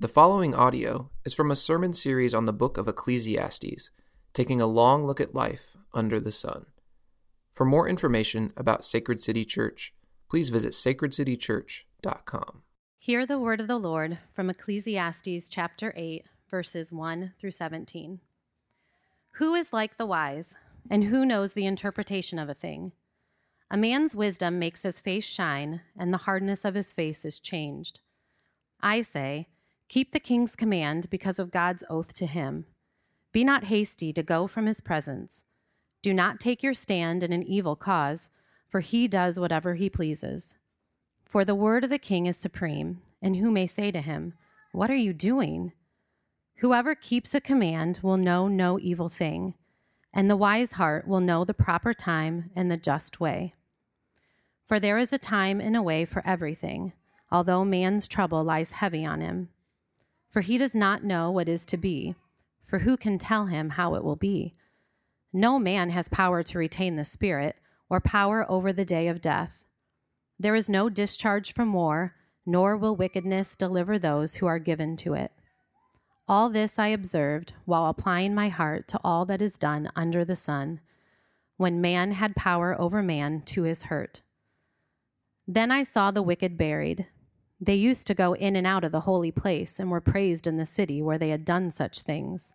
The following audio is from a sermon series on the book of Ecclesiastes, taking a long look at life under the sun. For more information about Sacred City Church, please visit sacredcitychurch.com. Hear the word of the Lord from Ecclesiastes chapter 8, verses 1 through 17. Who is like the wise, and who knows the interpretation of a thing? A man's wisdom makes his face shine, and the hardness of his face is changed. I say, keep the king's command because of God's oath to him. Be not hasty to go from his presence. Do not take your stand in an evil cause, for he does whatever he pleases. For the word of the king is supreme, and who may say to him, What are you doing? Whoever keeps a command will know no evil thing, and the wise heart will know the proper time and the just way. For there is a time and a way for everything, although man's trouble lies heavy on him. For he does not know what is to be, for who can tell him how it will be? No man has power to retain the Spirit, or power over the day of death. There is no discharge from war, nor will wickedness deliver those who are given to it. All this I observed while applying my heart to all that is done under the sun, when man had power over man to his hurt. Then I saw the wicked buried. They used to go in and out of the holy place and were praised in the city where they had done such things.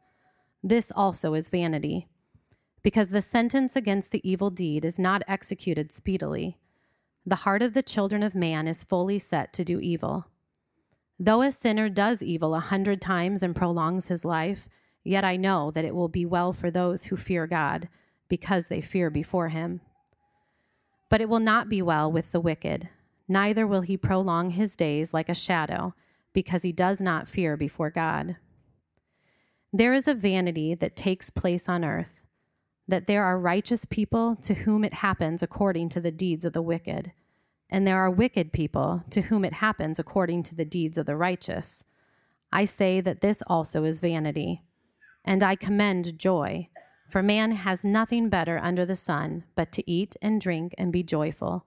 This also is vanity, because the sentence against the evil deed is not executed speedily. The heart of the children of man is fully set to do evil. Though a sinner does evil a hundred times and prolongs his life, yet I know that it will be well for those who fear God, because they fear before him. But it will not be well with the wicked, neither will he prolong his days like a shadow, because he does not fear before God. There is a vanity that takes place on earth, that there are righteous people to whom it happens according to the deeds of the wicked and there are wicked people to whom it happens according to the deeds of the righteous. I say that this also is vanity. And I commend joy, for man has nothing better under the sun but to eat and drink and be joyful,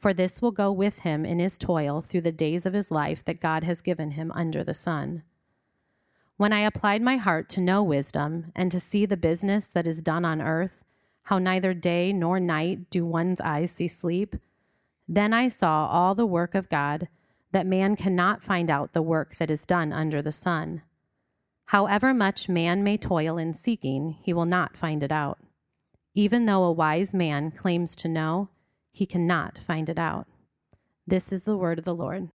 for this will go with him in his toil through the days of his life that God has given him under the sun. When I applied my heart to know wisdom and to see the business that is done on earth, how neither day nor night do one's eyes see sleep, then I saw all the work of God, that man cannot find out the work that is done under the sun. However much man may toil in seeking, he will not find it out. Even though a wise man claims to know, he cannot find it out. This is the word of the Lord.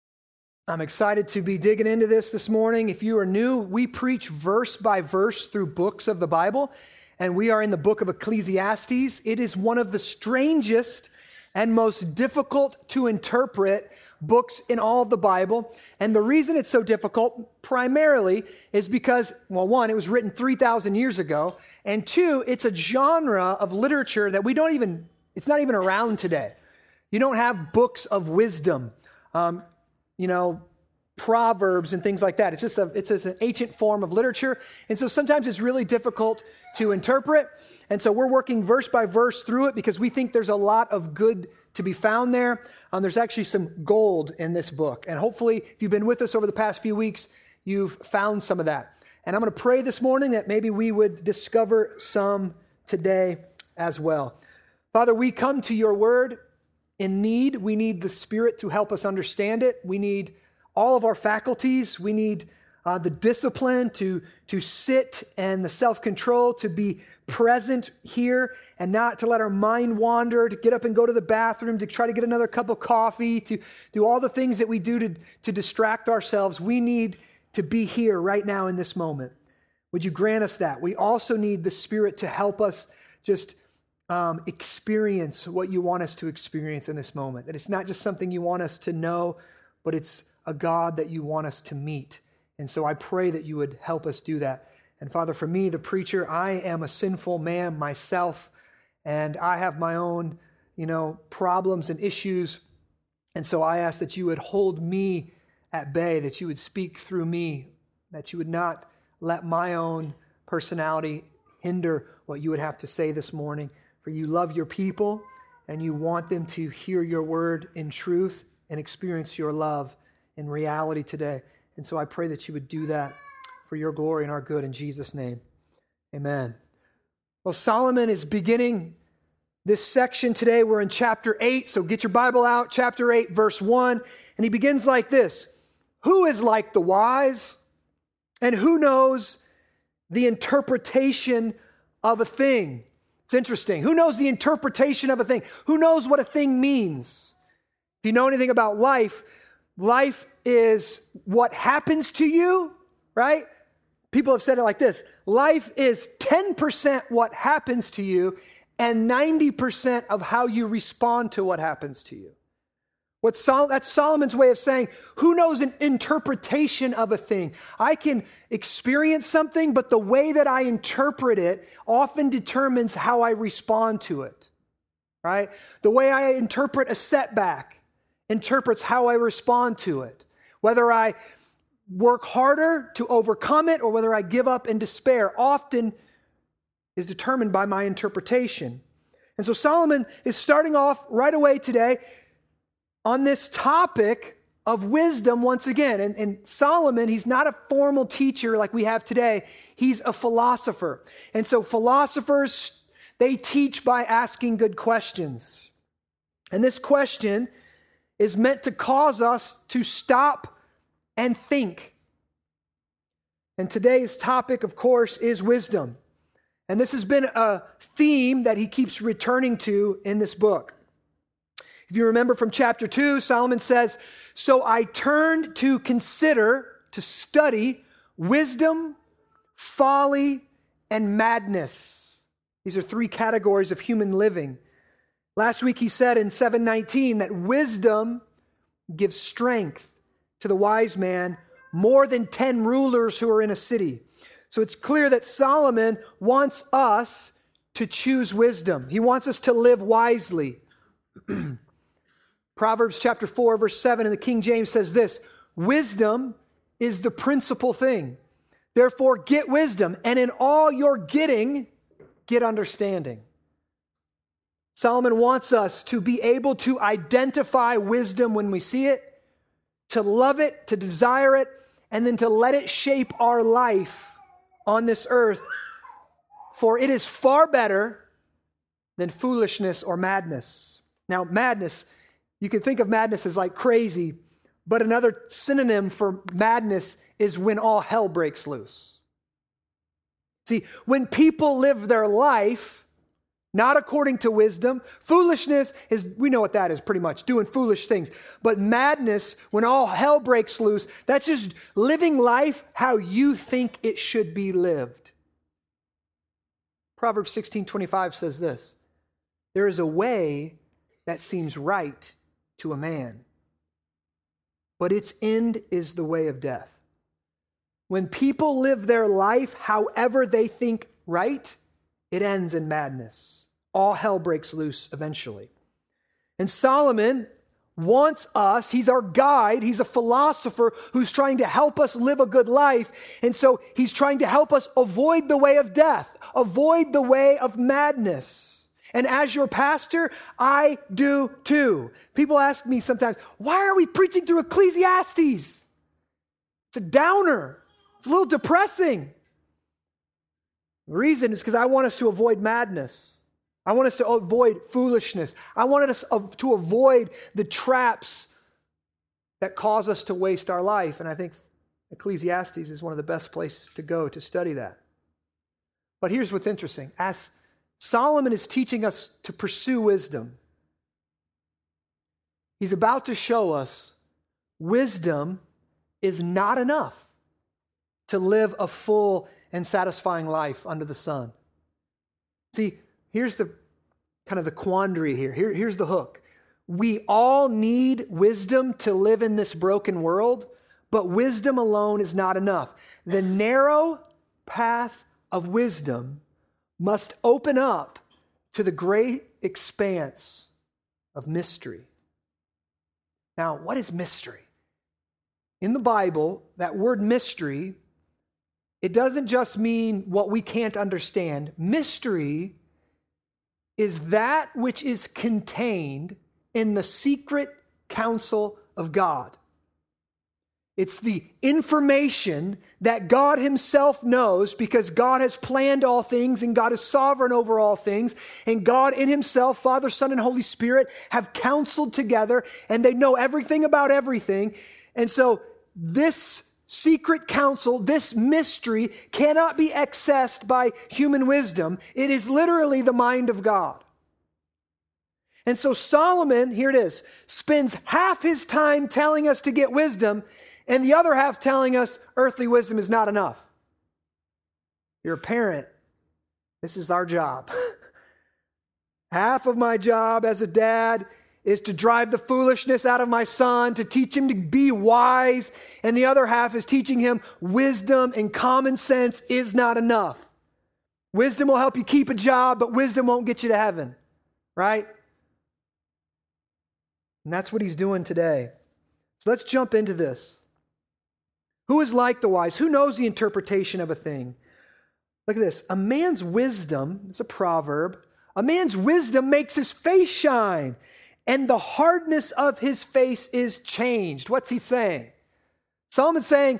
I'm excited to be digging into this this morning. If you are new, we preach verse by verse through books of the Bible, and we are in the book of Ecclesiastes. It is one of the strangest and most difficult to interpret books in all of the Bible. And the reason it's so difficult primarily is because, well, one, it was written 3,000 years ago. And two, it's a genre of literature that we don't even, it's not even around today. You don't have books of wisdom. Um, you know, proverbs and things like that. It's just a, it's just an ancient form of literature. And so sometimes it's really difficult to interpret. And so we're working verse by verse through it because we think there's a lot of good to be found there. Um, there's actually some gold in this book. And hopefully, if you've been with us over the past few weeks, you've found some of that. And I'm going to pray this morning that maybe we would discover some today as well. Father, we come to your word in need. We need the Spirit to help us understand it. We need all of our faculties. We need uh, the discipline to, to sit and the self control to be present here and not to let our mind wander, to get up and go to the bathroom, to try to get another cup of coffee, to do all the things that we do to, to distract ourselves. We need to be here right now in this moment. Would you grant us that? We also need the Spirit to help us just um, experience what you want us to experience in this moment. That it's not just something you want us to know, but it's a God that you want us to meet. And so I pray that you would help us do that. And Father, for me, the preacher, I am a sinful man myself, and I have my own, you know, problems and issues. And so I ask that you would hold me at bay, that you would speak through me, that you would not let my own personality hinder what you would have to say this morning. For you love your people and you want them to hear your word in truth and experience your love in reality today. And so I pray that you would do that for your glory and our good in Jesus' name. Amen. Well, Solomon is beginning this section today. We're in chapter 8, so get your Bible out, chapter 8, verse 1. And he begins like this Who is like the wise? And who knows the interpretation of a thing? It's interesting. Who knows the interpretation of a thing? Who knows what a thing means? If you know anything about life, life is what happens to you, right? People have said it like this life is 10% what happens to you and 90% of how you respond to what happens to you. What Sol- that's Solomon's way of saying, who knows an interpretation of a thing? I can experience something, but the way that I interpret it often determines how I respond to it, right? The way I interpret a setback interprets how I respond to it. Whether I work harder to overcome it or whether I give up in despair often is determined by my interpretation. And so Solomon is starting off right away today on this topic of wisdom once again. And, and, Solomon, he's not a formal teacher like we have today, he's a philosopher. And so philosophers, they teach by asking good questions. And this question is meant to cause us to stop and think. And today's topic, of course, is wisdom. And this has been a theme that he keeps returning to in this book. If you remember from chapter 2, Solomon says, So I turned to consider, to study wisdom, folly, and madness. These are three categories of human living. Last week he said in 719 that wisdom gives strength to the wise man more than 10 rulers who are in a city. So it's clear that Solomon wants us to choose wisdom. He wants us to live wisely. Proverbs chapter 4, verse 7 in the King James says this Wisdom is the principal thing. Therefore, get wisdom, and in all your getting, get understanding. Solomon wants us to be able to identify wisdom when we see it, to love it, to desire it, and then to let it shape our life on this earth. For it is far better than foolishness or madness. Now, madness you can think of madness as like crazy, but another synonym for madness is when all hell breaks loose. See, when people live their life not according to wisdom, foolishness is, we know what that is pretty much, doing foolish things. But madness, when all hell breaks loose, that's just living life how you think it should be lived. Proverbs 16 25 says this There is a way that seems right to a man. But its end is the way of death. When people live their life however they think right, it ends in madness. All hell breaks loose eventually. And Solomon wants us, he's our guide, he's a philosopher who's trying to help us live a good life. And so he's trying to help us avoid the way of death, avoid the way of madness. And as your pastor, I do too. People ask me sometimes, why are we preaching through Ecclesiastes? It's a downer, it's a little depressing. The reason is because I want us to avoid madness. I want us to avoid foolishness. I want us to avoid the traps that cause us to waste our life. And I think Ecclesiastes is one of the best places to go to study that. But here's what's interesting. As Solomon is teaching us to pursue wisdom. He's about to show us wisdom is not enough to live a full and satisfying life under the sun. See, here's the kind of the quandary here. here here's the hook. We all need wisdom to live in this broken world, but wisdom alone is not enough. The narrow path of wisdom must open up to the great expanse of mystery. Now, what is mystery? In the Bible, that word mystery, it doesn't just mean what we can't understand. Mystery is that which is contained in the secret counsel of God. It's the information that God Himself knows because God has planned all things and God is sovereign over all things. And God in Himself, Father, Son, and Holy Spirit have counseled together and they know everything about everything. And so this secret counsel, this mystery cannot be accessed by human wisdom. It is literally the mind of God. And so Solomon, here it is, spends half his time telling us to get wisdom and the other half telling us earthly wisdom is not enough. You're a parent. This is our job. half of my job as a dad is to drive the foolishness out of my son, to teach him to be wise, and the other half is teaching him wisdom and common sense is not enough. Wisdom will help you keep a job, but wisdom won't get you to heaven, right? And that's what he's doing today. So let's jump into this. Who is like the wise? Who knows the interpretation of a thing? Look at this. A man's wisdom, it's a proverb, a man's wisdom makes his face shine, and the hardness of his face is changed. What's he saying? Solomon's saying,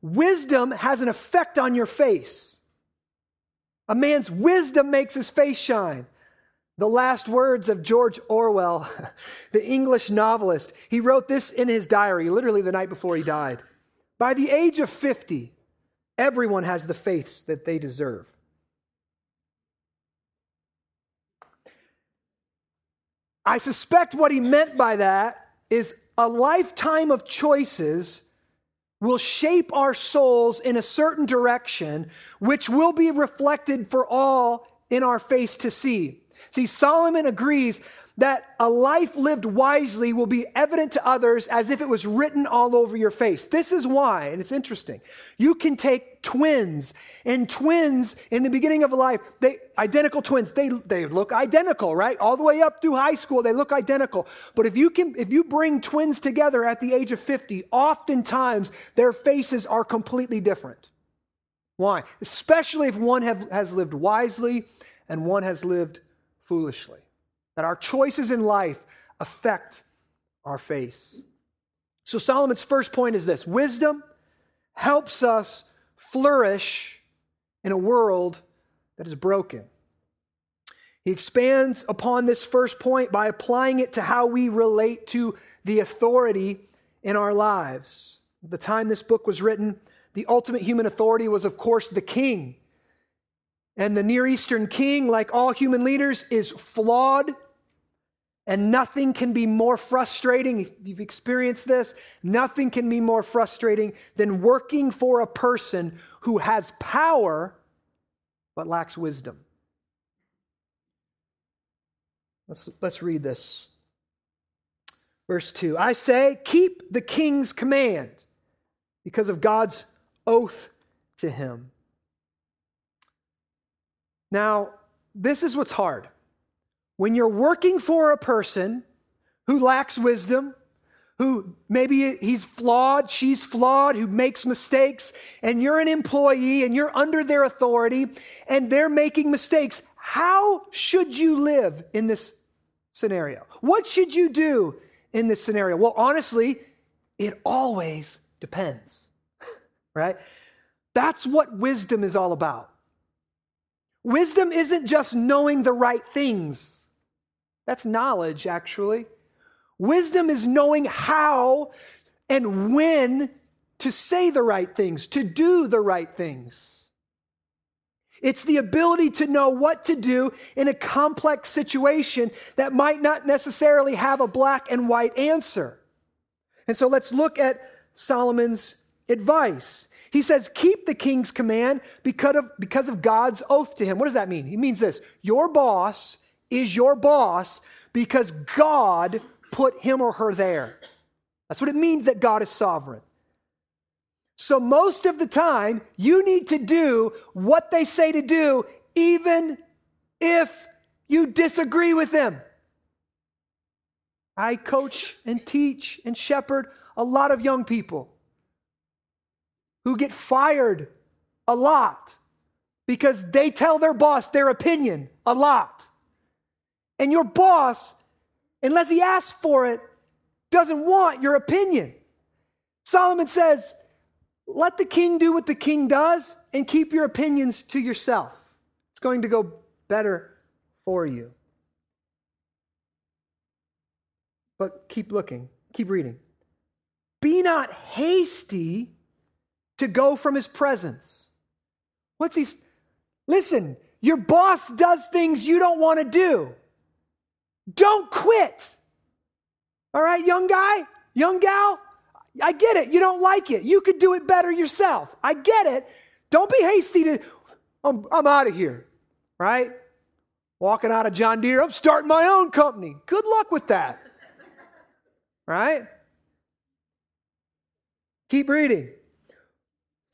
wisdom has an effect on your face. A man's wisdom makes his face shine. The last words of George Orwell, the English novelist, he wrote this in his diary, literally the night before he died. By the age of 50, everyone has the faiths that they deserve. I suspect what he meant by that is a lifetime of choices will shape our souls in a certain direction, which will be reflected for all in our face to see. See, Solomon agrees that a life lived wisely will be evident to others as if it was written all over your face. This is why, and it's interesting. You can take twins, and twins in the beginning of a life, they identical twins, they, they look identical, right? All the way up through high school, they look identical. But if you can, if you bring twins together at the age of 50, oftentimes their faces are completely different. Why? Especially if one have, has lived wisely and one has lived foolishly that our choices in life affect our face. So, Solomon's first point is this wisdom helps us flourish in a world that is broken. He expands upon this first point by applying it to how we relate to the authority in our lives. At the time this book was written, the ultimate human authority was, of course, the king. And the Near Eastern king, like all human leaders, is flawed and nothing can be more frustrating, if you've experienced this, nothing can be more frustrating than working for a person who has power but lacks wisdom. Let's, let's read this. Verse 2 I say, keep the king's command because of God's oath to him. Now, this is what's hard when you're working for a person who lacks wisdom, who maybe he's flawed, she's flawed, who makes mistakes, and you're an employee and you're under their authority and they're making mistakes, how should you live in this scenario? What should you do in this scenario? Well, honestly, it always depends, right? That's what wisdom is all about. Wisdom isn't just knowing the right things. That's knowledge, actually. Wisdom is knowing how and when to say the right things, to do the right things. It's the ability to know what to do in a complex situation that might not necessarily have a black and white answer. And so let's look at Solomon's advice. He says, Keep the king's command because of, because of God's oath to him. What does that mean? He means this Your boss is your boss because God put him or her there. That's what it means that God is sovereign. So, most of the time, you need to do what they say to do, even if you disagree with them. I coach and teach and shepherd a lot of young people who get fired a lot because they tell their boss their opinion a lot. And your boss, unless he asks for it, doesn't want your opinion. Solomon says, let the king do what the king does and keep your opinions to yourself. It's going to go better for you. But keep looking, keep reading. Be not hasty to go from his presence. What's he? Listen, your boss does things you don't want to do. Don't quit. All right, young guy, young gal, I get it. You don't like it. You could do it better yourself. I get it. Don't be hasty to, I'm, I'm out of here, right? Walking out of John Deere, I'm starting my own company. Good luck with that, right? Keep reading.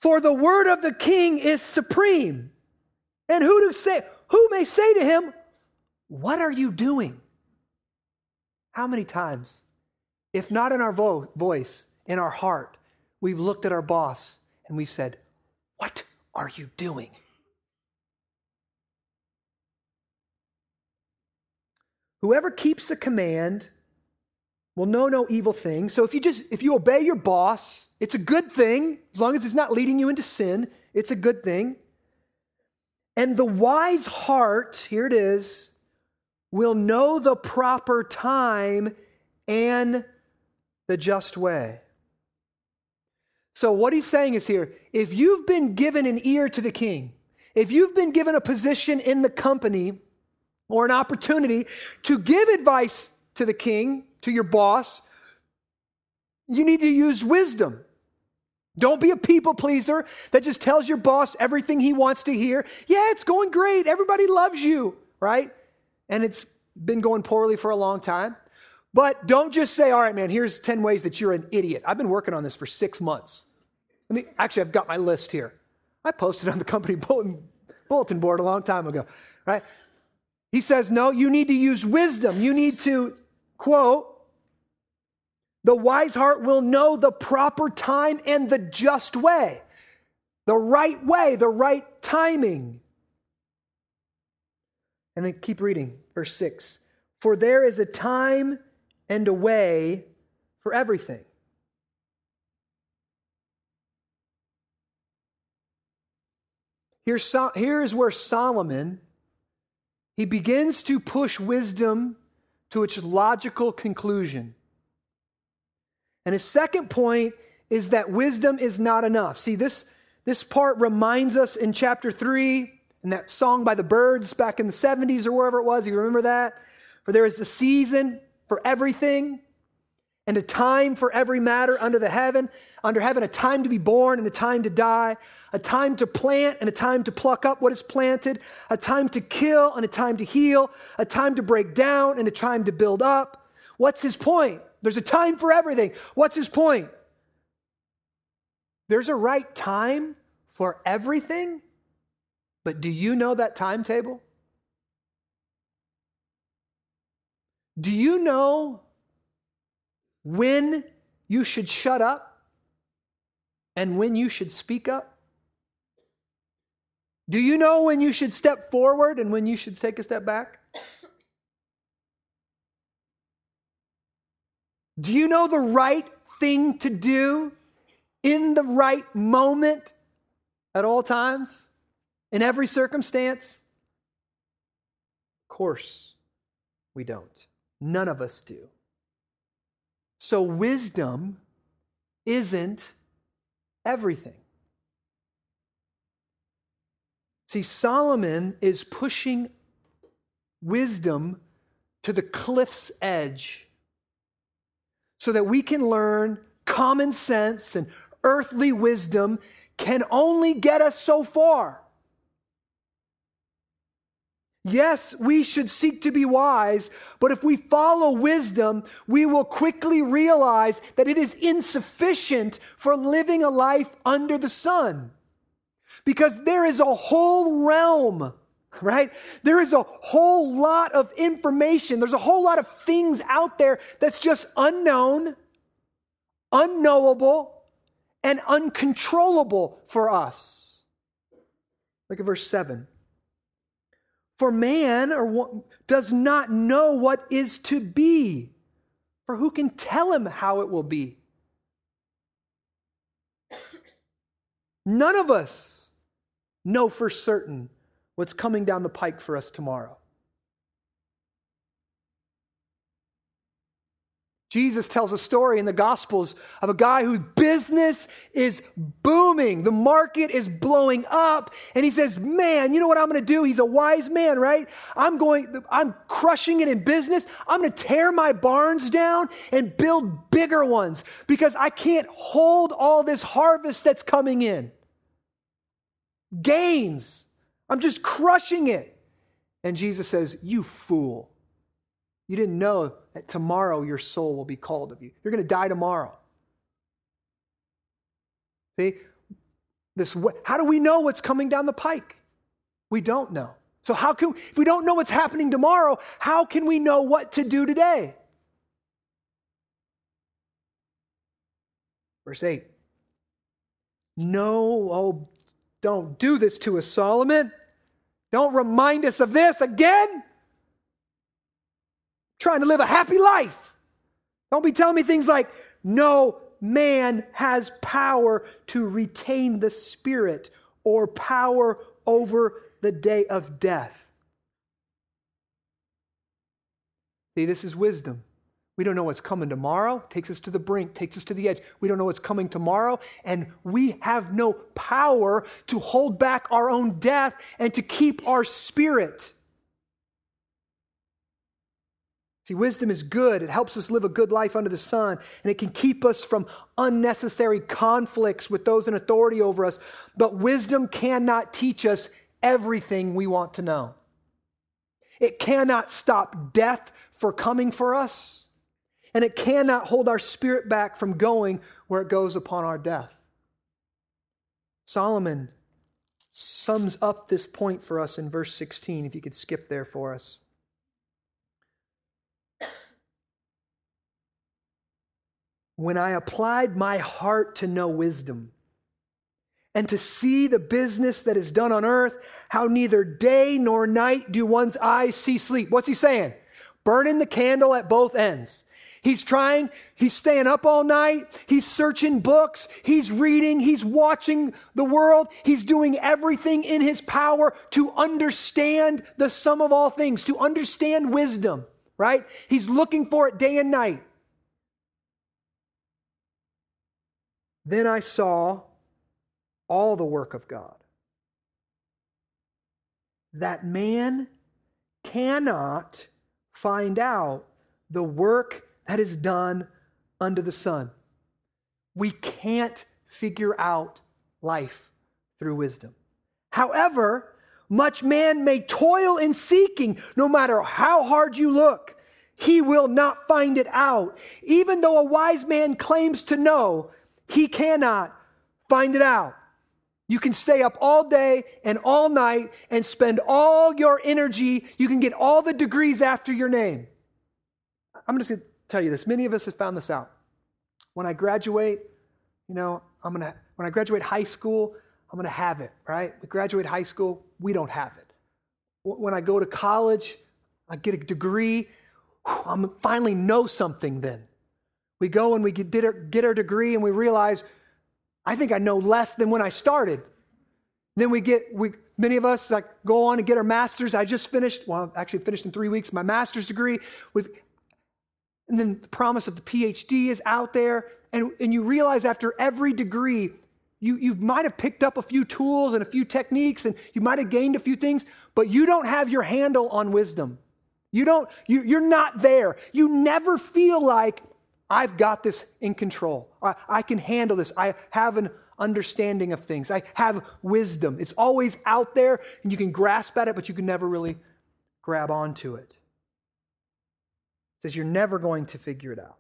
For the word of the king is supreme. And who to say who may say to him, What are you doing? How many times, if not in our vo- voice, in our heart, we've looked at our boss and we've said, What are you doing? Whoever keeps a command will know no evil thing. So if you just if you obey your boss, it's a good thing as long as it's not leading you into sin, it's a good thing. And the wise heart, here it is, will know the proper time and the just way. So, what he's saying is here if you've been given an ear to the king, if you've been given a position in the company or an opportunity to give advice to the king, to your boss, you need to use wisdom. Don't be a people pleaser that just tells your boss everything he wants to hear. Yeah, it's going great. Everybody loves you, right? And it's been going poorly for a long time. But don't just say, all right, man, here's 10 ways that you're an idiot. I've been working on this for six months. I mean, actually, I've got my list here. I posted on the company bulletin, bulletin board a long time ago, right? He says, no, you need to use wisdom. You need to, quote, the wise heart will know the proper time and the just way, the right way, the right timing. And then keep reading, verse 6. For there is a time and a way for everything. Here's, here is where Solomon he begins to push wisdom to its logical conclusion. And his second point is that wisdom is not enough. See, this, this part reminds us in chapter 3, in that song by the Byrds back in the 70s or wherever it was. You remember that? For there is a season for everything and a time for every matter under the heaven, under heaven, a time to be born and a time to die, a time to plant and a time to pluck up what is planted, a time to kill and a time to heal, a time to break down and a time to build up. What's his point? There's a time for everything. What's his point? There's a right time for everything, but do you know that timetable? Do you know when you should shut up and when you should speak up? Do you know when you should step forward and when you should take a step back? Do you know the right thing to do in the right moment at all times, in every circumstance? Of course, we don't. None of us do. So, wisdom isn't everything. See, Solomon is pushing wisdom to the cliff's edge so that we can learn common sense and earthly wisdom can only get us so far. Yes, we should seek to be wise, but if we follow wisdom, we will quickly realize that it is insufficient for living a life under the sun. Because there is a whole realm right? There is a whole lot of information. There's a whole lot of things out there that's just unknown, unknowable, and uncontrollable for us. Look at verse 7. For man or what, does not know what is to be, for who can tell him how it will be? None of us know for certain what's coming down the pike for us tomorrow. Jesus tells a story in the Gospels of a guy whose business is booming. The market is blowing up. And he says, Man, you know what I'm going to do? He's a wise man, right? I'm going, I'm crushing it in business. I'm going to tear my barns down and build bigger ones because I can't hold all this harvest that's coming in. Gains. I'm just crushing it. And Jesus says, You fool. You didn't know that tomorrow your soul will be called of you. You're going to die tomorrow. See, this how do we know what's coming down the pike? We don't know. So how can if we don't know what's happening tomorrow, how can we know what to do today? Verse 8. No, oh, don't do this to us, Solomon. Don't remind us of this again trying to live a happy life. Don't be telling me things like, no man has power to retain the spirit or power over the day of death. See, this is wisdom. We don't know what's coming tomorrow. Takes us to the brink, takes us to the edge. We don't know what's coming tomorrow, and we have no power to hold back our own death and to keep our spirit. See, wisdom is good. It helps us live a good life under the sun, and it can keep us from unnecessary conflicts with those in authority over us. But wisdom cannot teach us everything we want to know. It cannot stop death for coming for us, and it cannot hold our spirit back from going where it goes upon our death. Solomon sums up this point for us in verse 16, if you could skip there for us. when I applied my heart to know wisdom and to see the business that is done on earth, how neither day nor night do one's eyes see sleep. What's he saying? Burning the candle at both ends. He's trying, he's staying up all night, he's searching books, he's reading, he's watching the world, he's doing everything in his power to understand the sum of all things, to understand wisdom, right? He's looking for it day and night. Then I saw all the work of God. That man cannot find out the work that is done under the sun. We can't figure out life through wisdom. However, much man may toil in seeking, no matter how hard you look, he will not find it out. Even though a wise man claims to know, he cannot find it out. You can stay up all day and all night and spend all your energy. You can get all the degrees after your name. I'm just going to tell you this. Many of us have found this out. When I graduate, you know, I'm going to, when I graduate high school, I'm going to have it, right? We graduate high school, we don't have it. When I go to college, I get a degree, I'm finally know something then. We go and we get our, get our degree and we realize, I think I know less than when I started. Then we get, we, many of us like go on and get our master's. I just finished, well, actually finished in three weeks, my master's degree. With, and then the promise of the PhD is out there. And, and you realize after every degree, you, you might have picked up a few tools and a few techniques and you might have gained a few things, but you don't have your handle on wisdom. You don't, you, you're not there. You never feel like I've got this in control. I, I, can handle this. I have an understanding of things. I have wisdom. It's always out there and you can grasp at it, but you can never really grab onto it. Says you're never going to figure it out.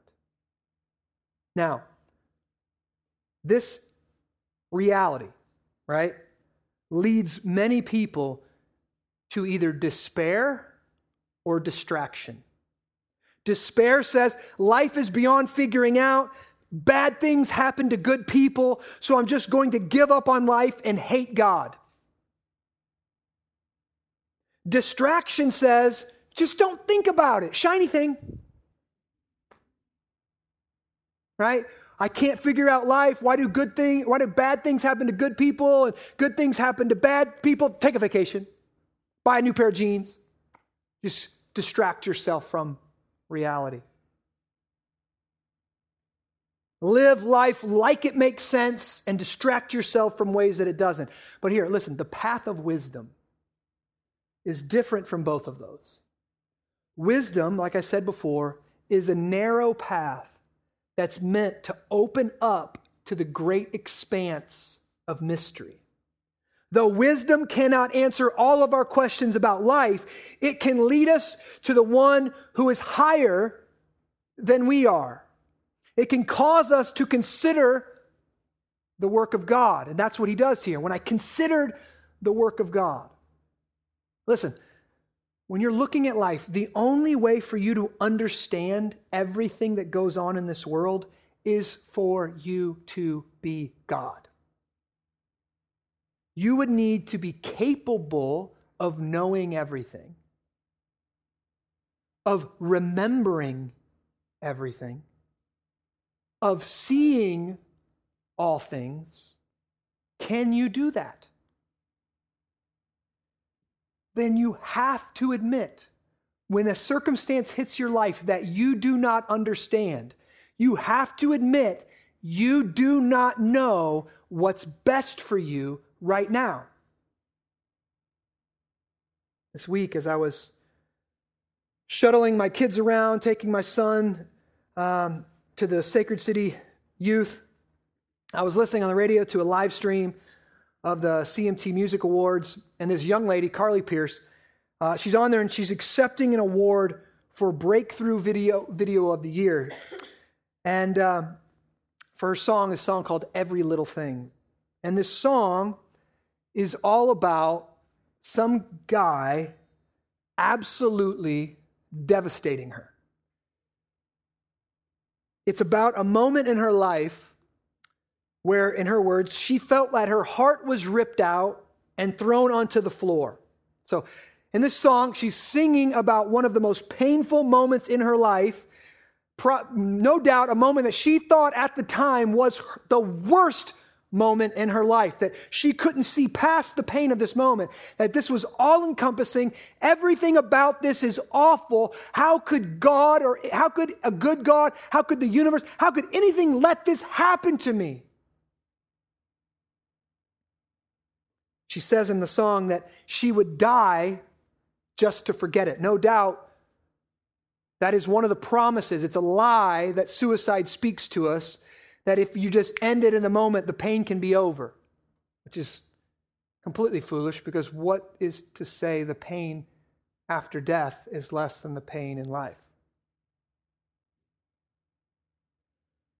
Now, this reality, right, leads many people to either despair or distraction. Despair says life is beyond figuring out. Bad things happen to good people, so I'm just going to give up on life and hate God. Distraction says just don't think about it. Shiny thing. Right? I can't figure out life. Why do good things, why do bad things happen to good people and good things happen to bad people? Take a vacation. Buy a new pair of jeans. Just distract yourself from reality. Live life like it makes sense and distract yourself from ways that it doesn't. But here, listen, the path of wisdom is different from both of those. Wisdom, like I said before, is a narrow path that's meant to open up to the great expanse of mystery. Though wisdom cannot answer all of our questions about life, it can lead us to the one who is higher than we are. It can cause us to consider the work of God. And that's what he does here. When I considered the work of God. Listen, when you're looking at life, the only way for you to understand everything that goes on in this world is for you to be God. You would need to be capable of knowing everything, of remembering everything of seeing all things, can you do that? Then you have to admit when a circumstance hits your life that you do not understand, you have to admit you do not know what's best for you right now. This week, as I was shuttling my kids around, taking my son um, to the Sacred City youth. I was listening on the radio to a live stream of the CMT Music Awards, and this young lady, Carly Pearce, uh, she's on there and she's accepting an award for Breakthrough Video, video of the Year. And um, for her song, a song called Every Little Thing. And this song is all about some guy absolutely devastating her. It's about a moment in her life where, in her words, she felt that her heart was ripped out and thrown onto the floor. So, in this song, she's singing about one of the most painful moments in her life. No doubt, a moment that she thought at the time was the worst moment in her life, that she couldn't see past the pain of this moment, that this was all encompassing. Everything about this is awful. How could God or how could a good God, how could the universe, how could anything let this happen to me? She says in the song that she would die just to forget it. No doubt that is one of the promises. It's a lie that suicide speaks to us that if you just end it in a moment, the pain can be over, which is completely foolish because what is to say the pain after death is less than the pain in life?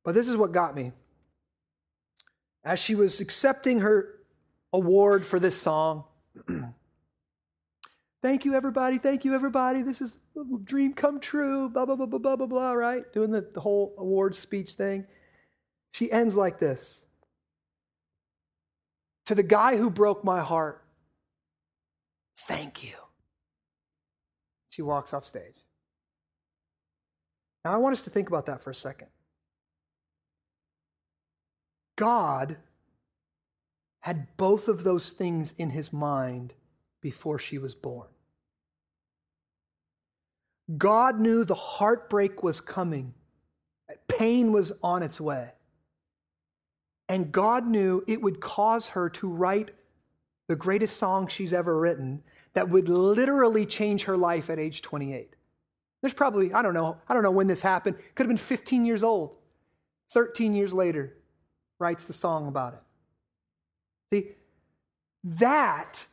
But this is what got me. As she was accepting her award for this song, thank you, everybody. Thank you, everybody. This is a dream come true. Blah, blah, blah, blah, blah, blah, blah, right? Doing the, the whole award speech thing. She ends like this To the guy who broke my heart, thank you. She walks off stage. Now, I want us to think about that for a second. God had both of those things in his mind before she was born. God knew the heartbreak was coming, pain was on its way. And God knew it would cause her to write the greatest song she's ever written that would literally change her life at age 28. There's probably, I don't know, I don't know when this happened. Could have been 15 years old. 13 years later, writes the song about it. See, that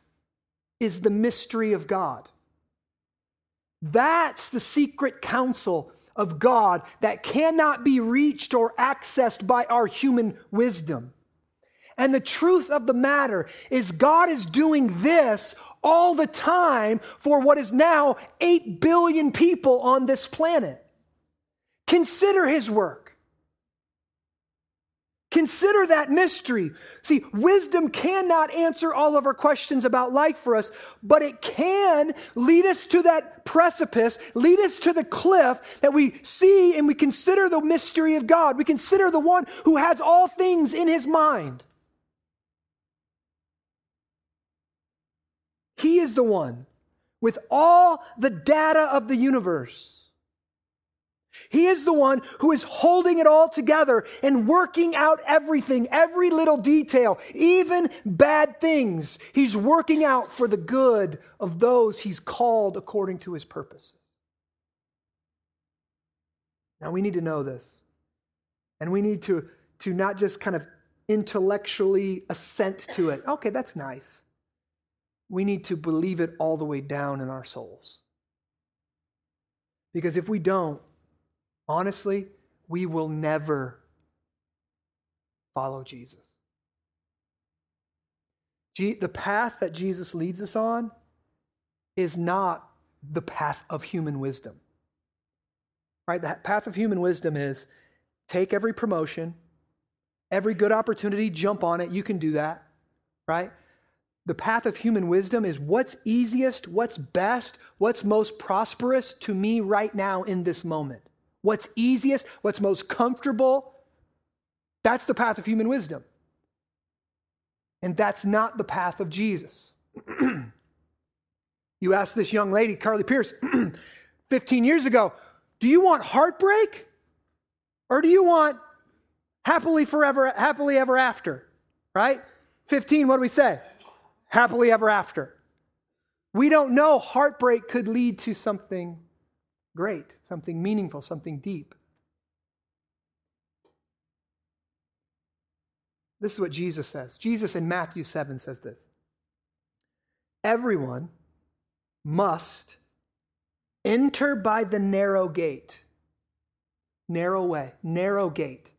is the mystery of God. That's the secret counsel of God that cannot be reached or accessed by our human wisdom. And the truth of the matter is, God is doing this all the time for what is now 8 billion people on this planet. Consider his work. Consider that mystery. See, wisdom cannot answer all of our questions about life for us, but it can lead us to that precipice, lead us to the cliff that we see and we consider the mystery of God. We consider the one who has all things in his mind. He is the one with all the data of the universe. He is the one who is holding it all together and working out everything, every little detail, even bad things. He's working out for the good of those he's called according to his purposes. Now we need to know this. And we need to, to not just kind of intellectually assent to it. Okay, that's nice. We need to believe it all the way down in our souls. Because if we don't, honestly, we will never follow Jesus. the path that Jesus leads us on is not the path of human wisdom. Right? The path of human wisdom is take every promotion, every good opportunity, jump on it. You can do that. Right? The path of human wisdom is what's easiest, what's best, what's most prosperous to me right now in this moment what's easiest, what's most comfortable. That's the path of human wisdom. And that's not the path of Jesus. you asked this young lady, Carly Pearce, 15 years ago, do you want heartbreak or do you want happily forever, happily ever after? Right? 15, what do we say? Happily ever after. We don't know heartbreak could lead to something great, something meaningful, something deep. This is what Jesus says. Jesus in Matthew 7 says this Everyone must enter by the narrow gate. Narrow way, narrow gate.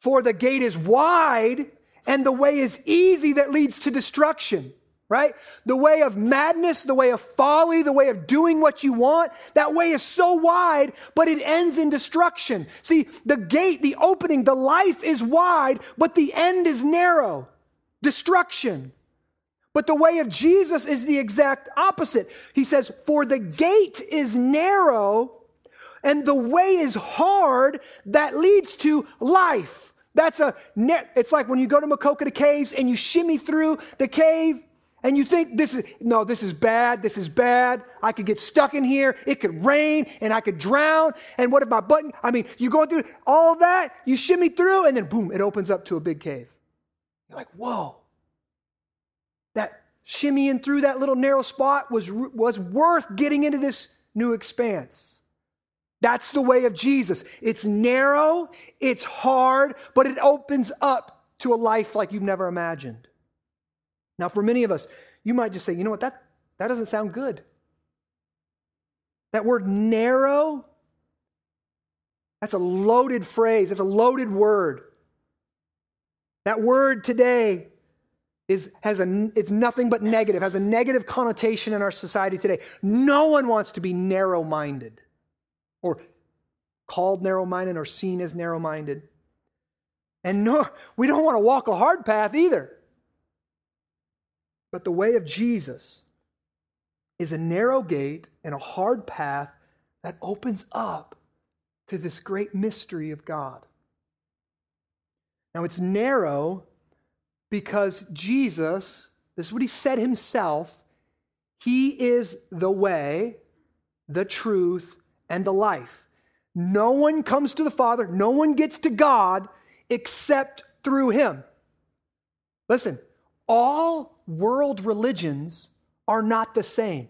For the gate is wide and the way is easy that leads to destruction right? The way of madness, the way of folly, the way of doing what you want, that way is so wide, but it ends in destruction. See, the gate, the opening, the life is wide, but the end is narrow. Destruction. But the way of Jesus is the exact opposite. He says, For the gate is narrow and the way is hard that leads to life. That's a net. It's like when you go to Maquoketa Caves and you shimmy through the cave and you think this is, no, this is bad, this is bad. I could get stuck in here, it could rain, and I could drown. And what if my button, I mean, you go through all that, you shimmy through, and then boom, it opens up to a big cave. You're like, whoa. That shimmying through that little narrow spot was, was worth getting into this new expanse. That's the way of Jesus. It's narrow, it's hard, but it opens up to a life like you've never imagined. Now, for many of us, you might just say, you know what, that, that doesn't sound good. That word narrow, that's a loaded phrase, that's a loaded word. That word today is, has a, it's nothing but negative, has a negative connotation in our society today. No one wants to be narrow minded or called narrow minded or seen as narrow minded. And no, we don't want to walk a hard path either. But the way of Jesus is a narrow gate and a hard path that opens up to this great mystery of God. Now, it's narrow because Jesus, this is what he said himself, he is the way, the truth, and the life. No one comes to the Father, no one gets to God except through him. Listen, all world religions are not the same.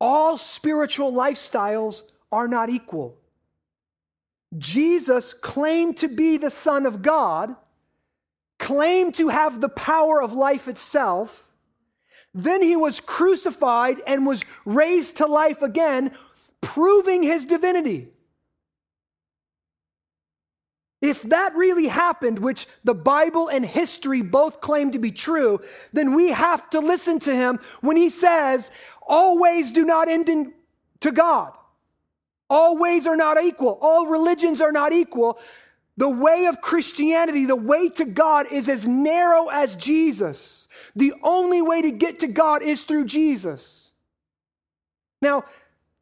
All spiritual lifestyles are not equal. Jesus claimed to be the Son of God, claimed to have the power of life itself. Then he was crucified and was raised to life again, proving his divinity. If that really happened, which the Bible and history both claim to be true, then we have to listen to him when he says, all ways do not end in, to God. All ways are not equal. All religions are not equal. The way of Christianity, the way to God is as narrow as Jesus. The only way to get to God is through Jesus. Now,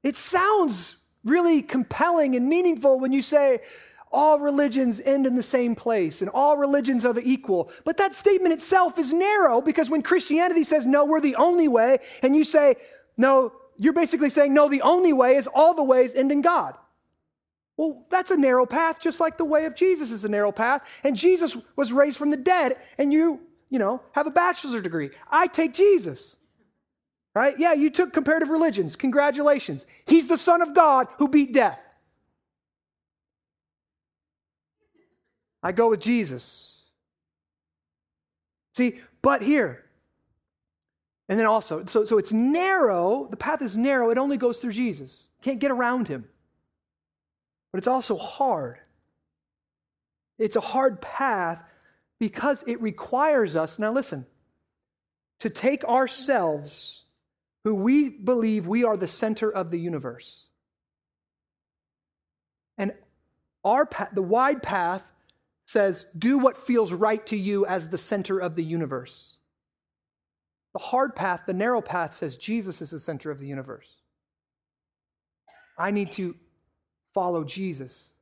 it sounds really compelling and meaningful when you say, all religions end in the same place and all religions are the equal. But that statement itself is narrow because when Christianity says, no, we're the only way, and you say, no, you're basically saying, no, the only way is all the ways end in God. Well, that's a narrow path, just like the way of Jesus is a narrow path. And Jesus was raised from the dead, and you, you know, have a bachelor's degree. I take Jesus. Right? Yeah, you took comparative religions. Congratulations. He's the Son of God who beat death. I go with Jesus. See, but here, and then also, so, so it's narrow, the path is narrow, it only goes through Jesus. Can't get around him. But it's also hard. It's a hard path because it requires us, now listen, to take ourselves, who we believe we are the center of the universe, and our path, the wide path says, do what feels right to you as the center of the universe. The hard path, the narrow path says, Jesus is the center of the universe. I need to follow Jesus.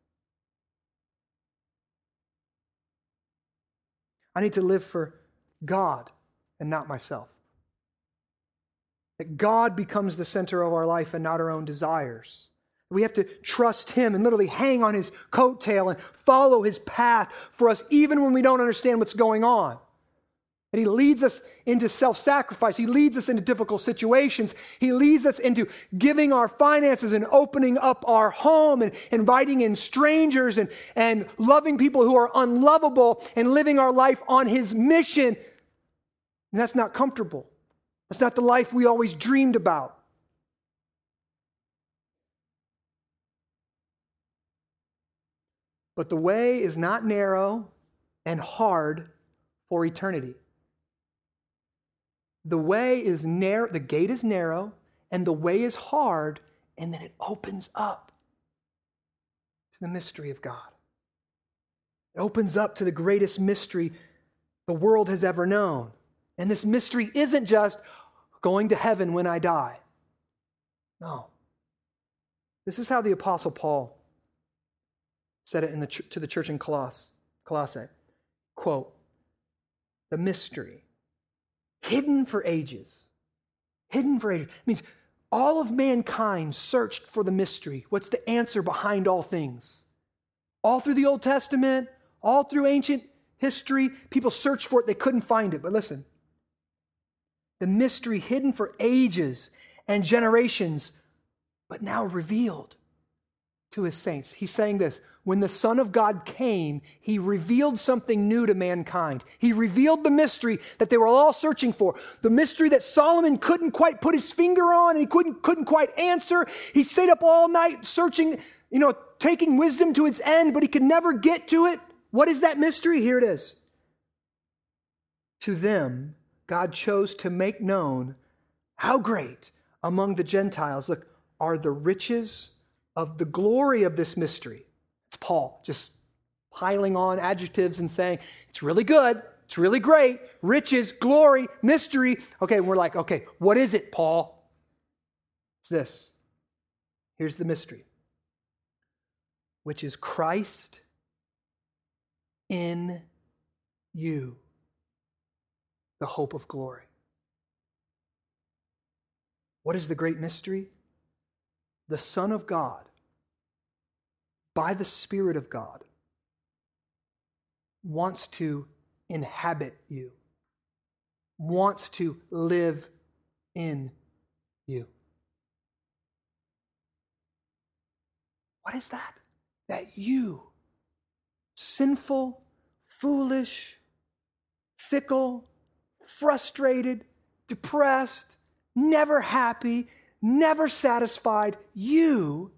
I need to live for God and not myself. That God becomes the center of our life and not our own desires. We have to trust Him and literally hang on His coattail and follow His path for us, even when we don't understand what's going on. And He leads us into self sacrifice. He leads us into difficult situations. He leads us into giving our finances and opening up our home and inviting in strangers and, and loving people who are unlovable and living our life on His mission. And that's not comfortable. That's not the life we always dreamed about. But the way is not narrow and hard for eternity. The way is narrow, the gate is narrow, and the way is hard, and then it opens up to the mystery of God. It opens up to the greatest mystery the world has ever known. And this mystery isn't just going to heaven when I die. No. This is how the Apostle Paul said it the ch- to the church in Coloss- Colossae. Quote, the mystery, hidden for ages, hidden for ages, it means all of mankind searched for the mystery. What's the answer behind all things? All through the Old Testament, all through ancient history, people searched for it, they couldn't find it. But listen, the mystery hidden for ages and generations, but now revealed to his saints. He's saying this when the Son of God came, he revealed something new to mankind. He revealed the mystery that they were all searching for, the mystery that Solomon couldn't quite put his finger on and he couldn't, couldn't quite answer. He stayed up all night searching, you know, taking wisdom to its end, but he could never get to it. What is that mystery? Here it is. To them, God chose to make known how great among the Gentiles, look, are the riches of the glory of this mystery. It's Paul just piling on adjectives and saying, it's really good, it's really great, riches, glory, mystery. Okay, and we're like, okay, what is it, Paul? It's this. Here's the mystery, which is Christ in you, the hope of glory. What is the great mystery? the Son of God, by the Spirit of God, wants to inhabit you, wants to live in you. What is that? That you, sinful, foolish, fickle, frustrated, depressed, never happy, never satisfied, you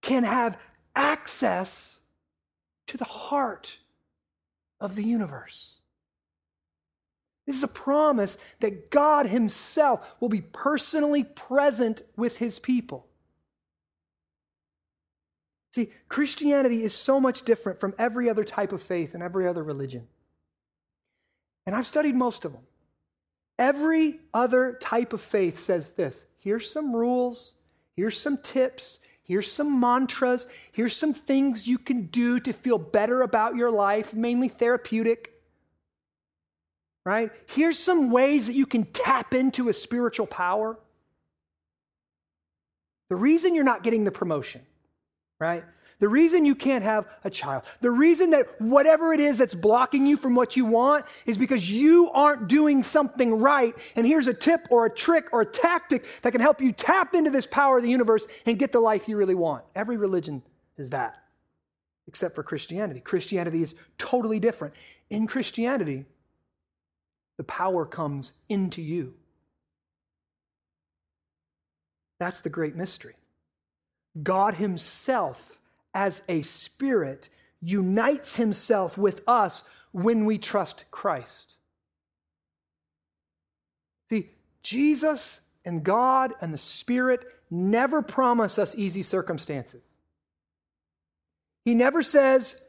can have access to the heart of the universe. This is a promise that God Himself will be personally present with His people. See, Christianity is so much different from every other type of faith and every other religion. And I've studied most of them. Every other type of faith says this here's some rules, here's some tips, here's some mantras, here's some things you can do to feel better about your life, mainly therapeutic. Right? Here's some ways that you can tap into a spiritual power. The reason you're not getting the promotion, right? The reason you can't have a child, the reason that whatever it is that's blocking you from what you want is because you aren't doing something right. And here's a tip or a trick or a tactic that can help you tap into this power of the universe and get the life you really want. Every religion is that, except for Christianity. Christianity is totally different. In Christianity, the power comes into you. That's the great mystery. God Himself, as a spirit, unites Himself with us when we trust Christ. See, Jesus and God and the Spirit never promise us easy circumstances. He never says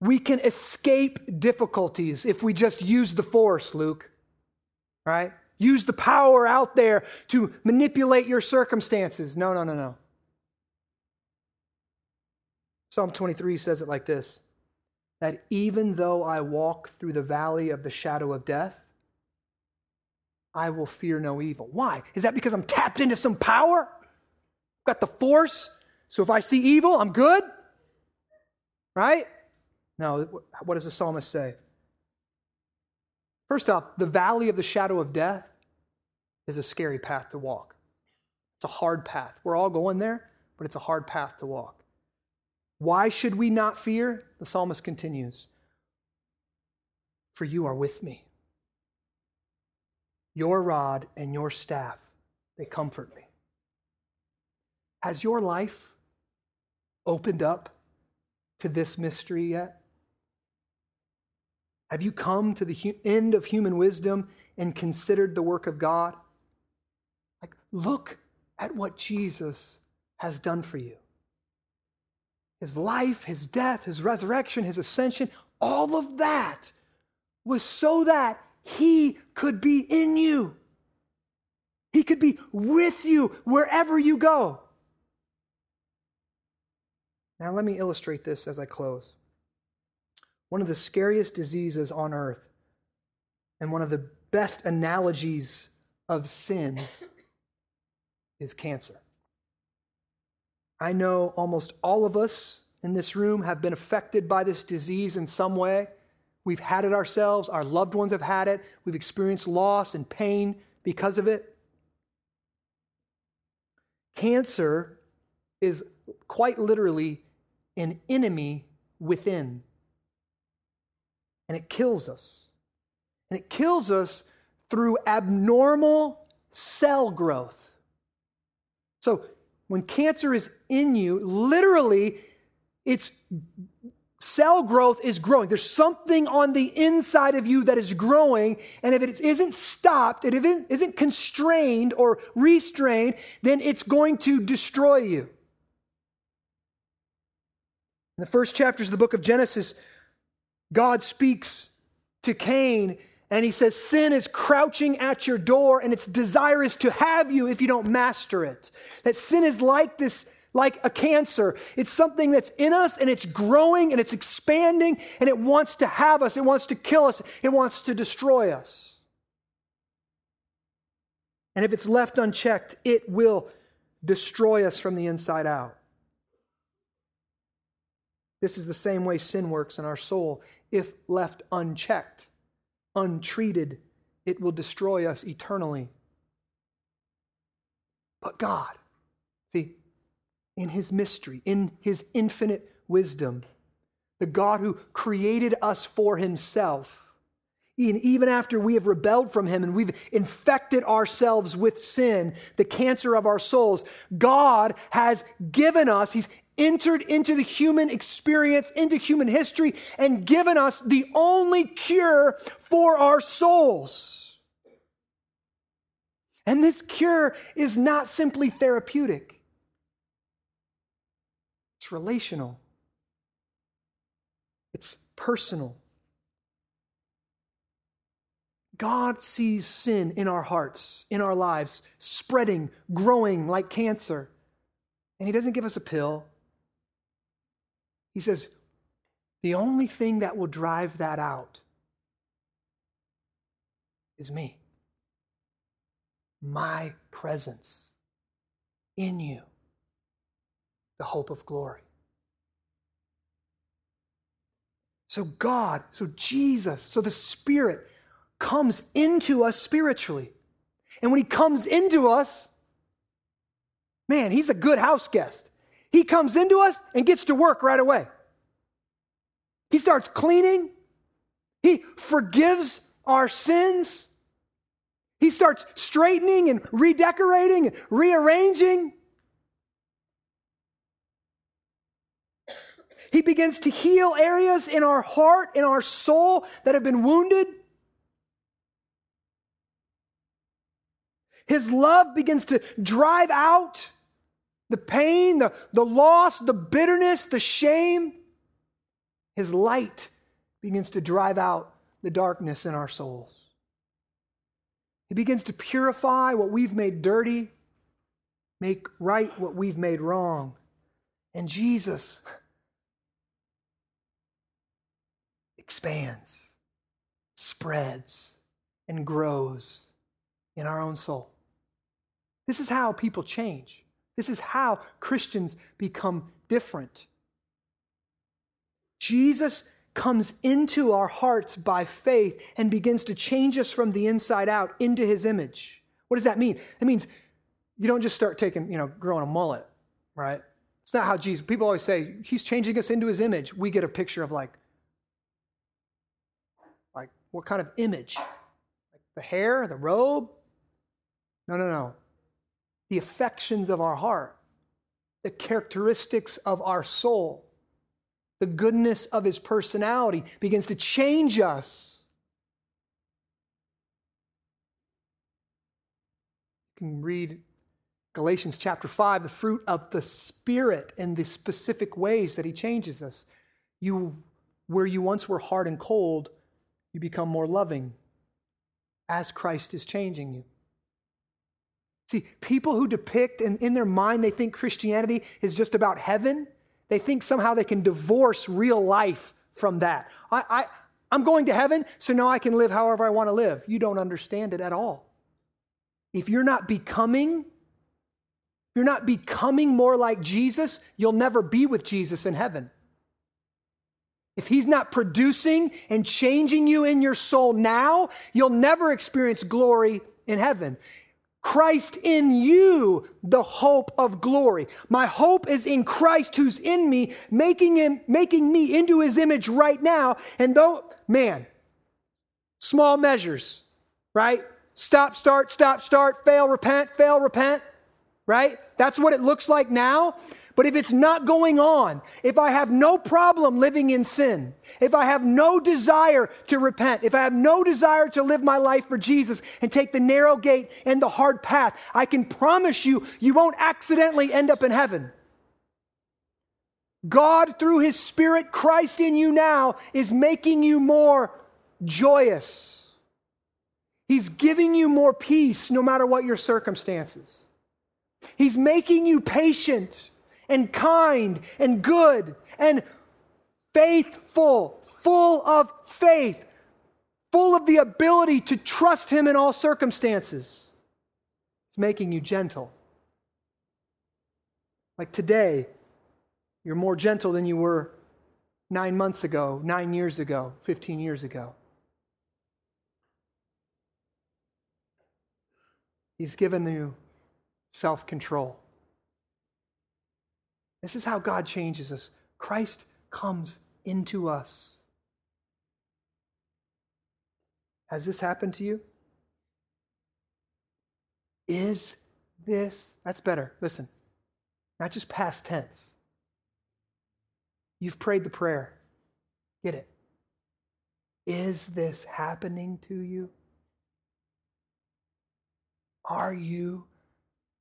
we can escape difficulties if we just use the force, Luke. Right? Use the power out there to manipulate your circumstances. No, no, no, no. Psalm 23 says it like this that even though I walk through the valley of the shadow of death, I will fear no evil. Why? Is that because I'm tapped into some power? I've got the force, so if I see evil, I'm good? Right? No, what does the psalmist say? First off, the valley of the shadow of death is a scary path to walk. It's a hard path. We're all going there, but it's a hard path to walk. Why should we not fear? The psalmist continues For you are with me. Your rod and your staff, they comfort me. Has your life opened up to this mystery yet? Have you come to the end of human wisdom and considered the work of God? Like, look at what Jesus has done for you. His life, his death, his resurrection, his ascension, all of that was so that he could be in you. He could be with you wherever you go. Now, let me illustrate this as I close one of the scariest diseases on earth and one of the best analogies of sin is cancer. I know almost all of us in this room have been affected by this disease in some way. We've had it ourselves, our loved ones have had it, we've experienced loss and pain because of it. Cancer is quite literally an enemy within and it kills us. And it kills us through abnormal cell growth. So when cancer is in you, literally, its cell growth is growing. There's something on the inside of you that is growing, and if it isn't stopped, it isn't constrained or restrained, then it's going to destroy you. In the first chapters of the book of Genesis, God speaks to Cain and he says, Sin is crouching at your door and its desire is to have you if you don't master it. That sin is like this, like a cancer. It's something that's in us and it's growing and it's expanding and it wants to have us. It wants to kill us. It wants to destroy us. And if it's left unchecked, it will destroy us from the inside out. This is the same way sin works in our soul. If left unchecked, untreated, it will destroy us eternally. But God, see, in His mystery, in His infinite wisdom, the God who created us for Himself, and even after we have rebelled from Him and we've infected ourselves with sin, the cancer of our souls, God has given us, He's entered into the human experience, into human history, and given us the only cure for our souls. And this cure is not simply therapeutic, it's relational, it's personal. God sees sin in our hearts, in our lives, spreading, growing like cancer. And He doesn't give us a pill. He says, the only thing that will drive that out is me. My presence in you, the hope of glory. So, God, so Jesus, so the Spirit comes into us spiritually. And when he comes into us, man, he's a good house guest. He comes into us and gets to work right away. He starts cleaning, he forgives our sins. He starts straightening and redecorating and rearranging. He begins to heal areas in our heart, in our soul that have been wounded. His love begins to drive out the pain, the, the loss, the bitterness, the shame. His light begins to drive out the darkness in our souls. He begins to purify what we've made dirty, make right what we've made wrong. And Jesus expands, spreads, and grows in our own soul. This is how people change. This is how Christians become different. Jesus comes into our hearts by faith and begins to change us from the inside out into his image. What does that mean? It means you don't just start taking, you know, growing a mullet, right? It's not how Jesus, people always say, he's changing us into his image. We get a picture of like, like what kind of image? Like the hair, the robe? No, no, no the affections of our heart, the characteristics of our soul, the goodness of his personality begins to change us. You can read Galatians chapter 5, the fruit of the Spirit and the specific ways that he changes us. You, where you once were hard and cold, you become more loving as Christ is changing you. See, people who depict and in their mind they think Christianity is just about heaven, they think somehow they can divorce real life from that. I, I, I'm going to heaven, so now I can live however I want to live. You don't understand it at all. If you're not becoming, you're not becoming more like Jesus, you'll never be with Jesus in heaven. If he's not producing and changing you in your soul now, you'll never experience glory in heaven. Christ in you, the hope of glory. My hope is in Christ who's in me, making him, making me into his image right now. And though, man, small measures, right? Stop, start, stop, start, fail, repent, fail, repent, right? That's what it looks like now. But if it's not going on, if I have no problem living in sin, if I have no desire to repent, if I have no desire to live my life for Jesus and take the narrow gate and the hard path, I can promise you, you won't accidentally end up in heaven. God, through His Spirit, Christ in you now, is making you more joyous. He's giving you more peace no matter what your circumstances. He's making you patient and kind and good and faithful, full of faith, full of the ability to trust Him in all circumstances. He's making you gentle. Like today, you're more gentle than you were nine months ago, nine years ago, 15 years ago. He's given you self control. This is how God changes us. Christ comes into us. Has this happened to you? Is this, that's better. Listen, not just past tense. You've prayed the prayer. Get it. Is this happening to you? Are you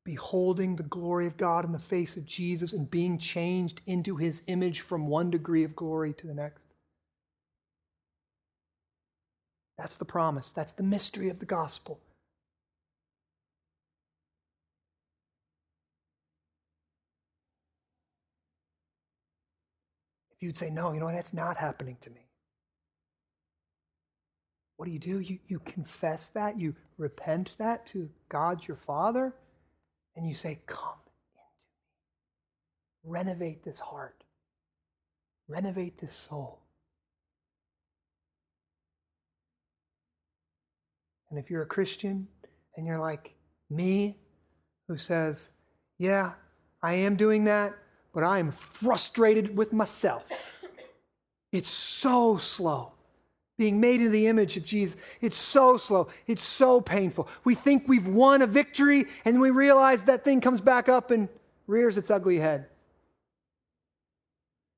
beholding the glory of God in the face of Jesus and being changed into his image from one degree of glory to the next. That's the promise. That's the mystery of the gospel. If you'd say, no, you know, that's not happening to me. What do you do? You, you confess that, you repent that to God your Father, and you say, Come into me. Renovate this heart, renovate this soul. And if you're a Christian and you're like me, who says, Yeah, I am doing that, but I am frustrated with myself. It's so slow being made in the image of Jesus. It's so slow. It's so painful. We think we've won a victory, and we realize that thing comes back up and rears its ugly head.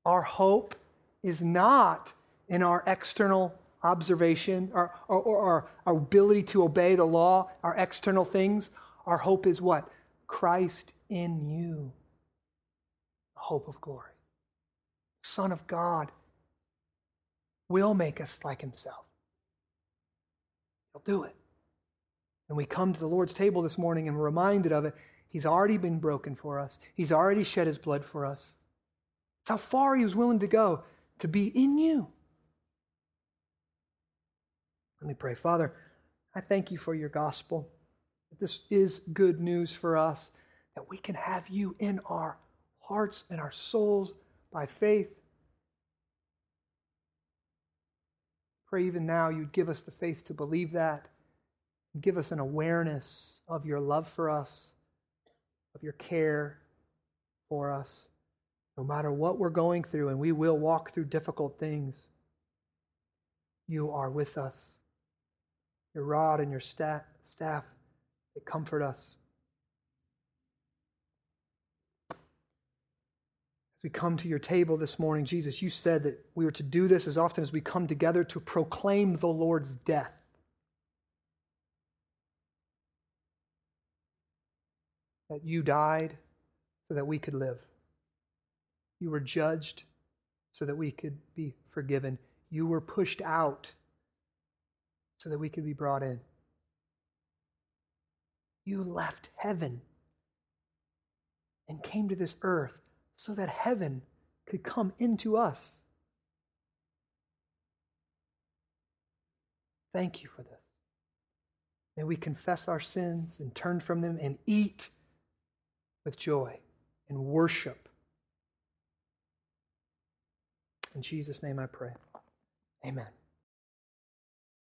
Our hope is not in our external observation or, or, or, our ability to obey the law, our external things. Our hope is what? Christ in you, the hope of glory. Son of God will make us like himself. He'll do it. And we come to the Lord's table this morning and we're reminded of it. He's already been broken for us, He's already shed His blood for us. It's how far He was willing to go to be in you. Let me pray. Father, I thank you for your gospel. This is good news for us that we can have you in our hearts and our souls by faith. Pray even now you'd give us the faith to believe that. Give us an awareness of your love for us, of your care for us, no matter what we're going through, and we will walk through difficult things. You are with us. Your rod and your staff, staff they comfort us. We come to your table this morning, Jesus, you said that we were to do this as often as we come together to proclaim the Lord's death. That you died so that we could live. You were judged so that we could be forgiven. You were pushed out so that we could be brought in. You left heaven and came to this earth so that heaven could come into us. Thank you for this. May we confess our sins and turn from them and eat with joy and worship. In Jesus' name I pray. Amen.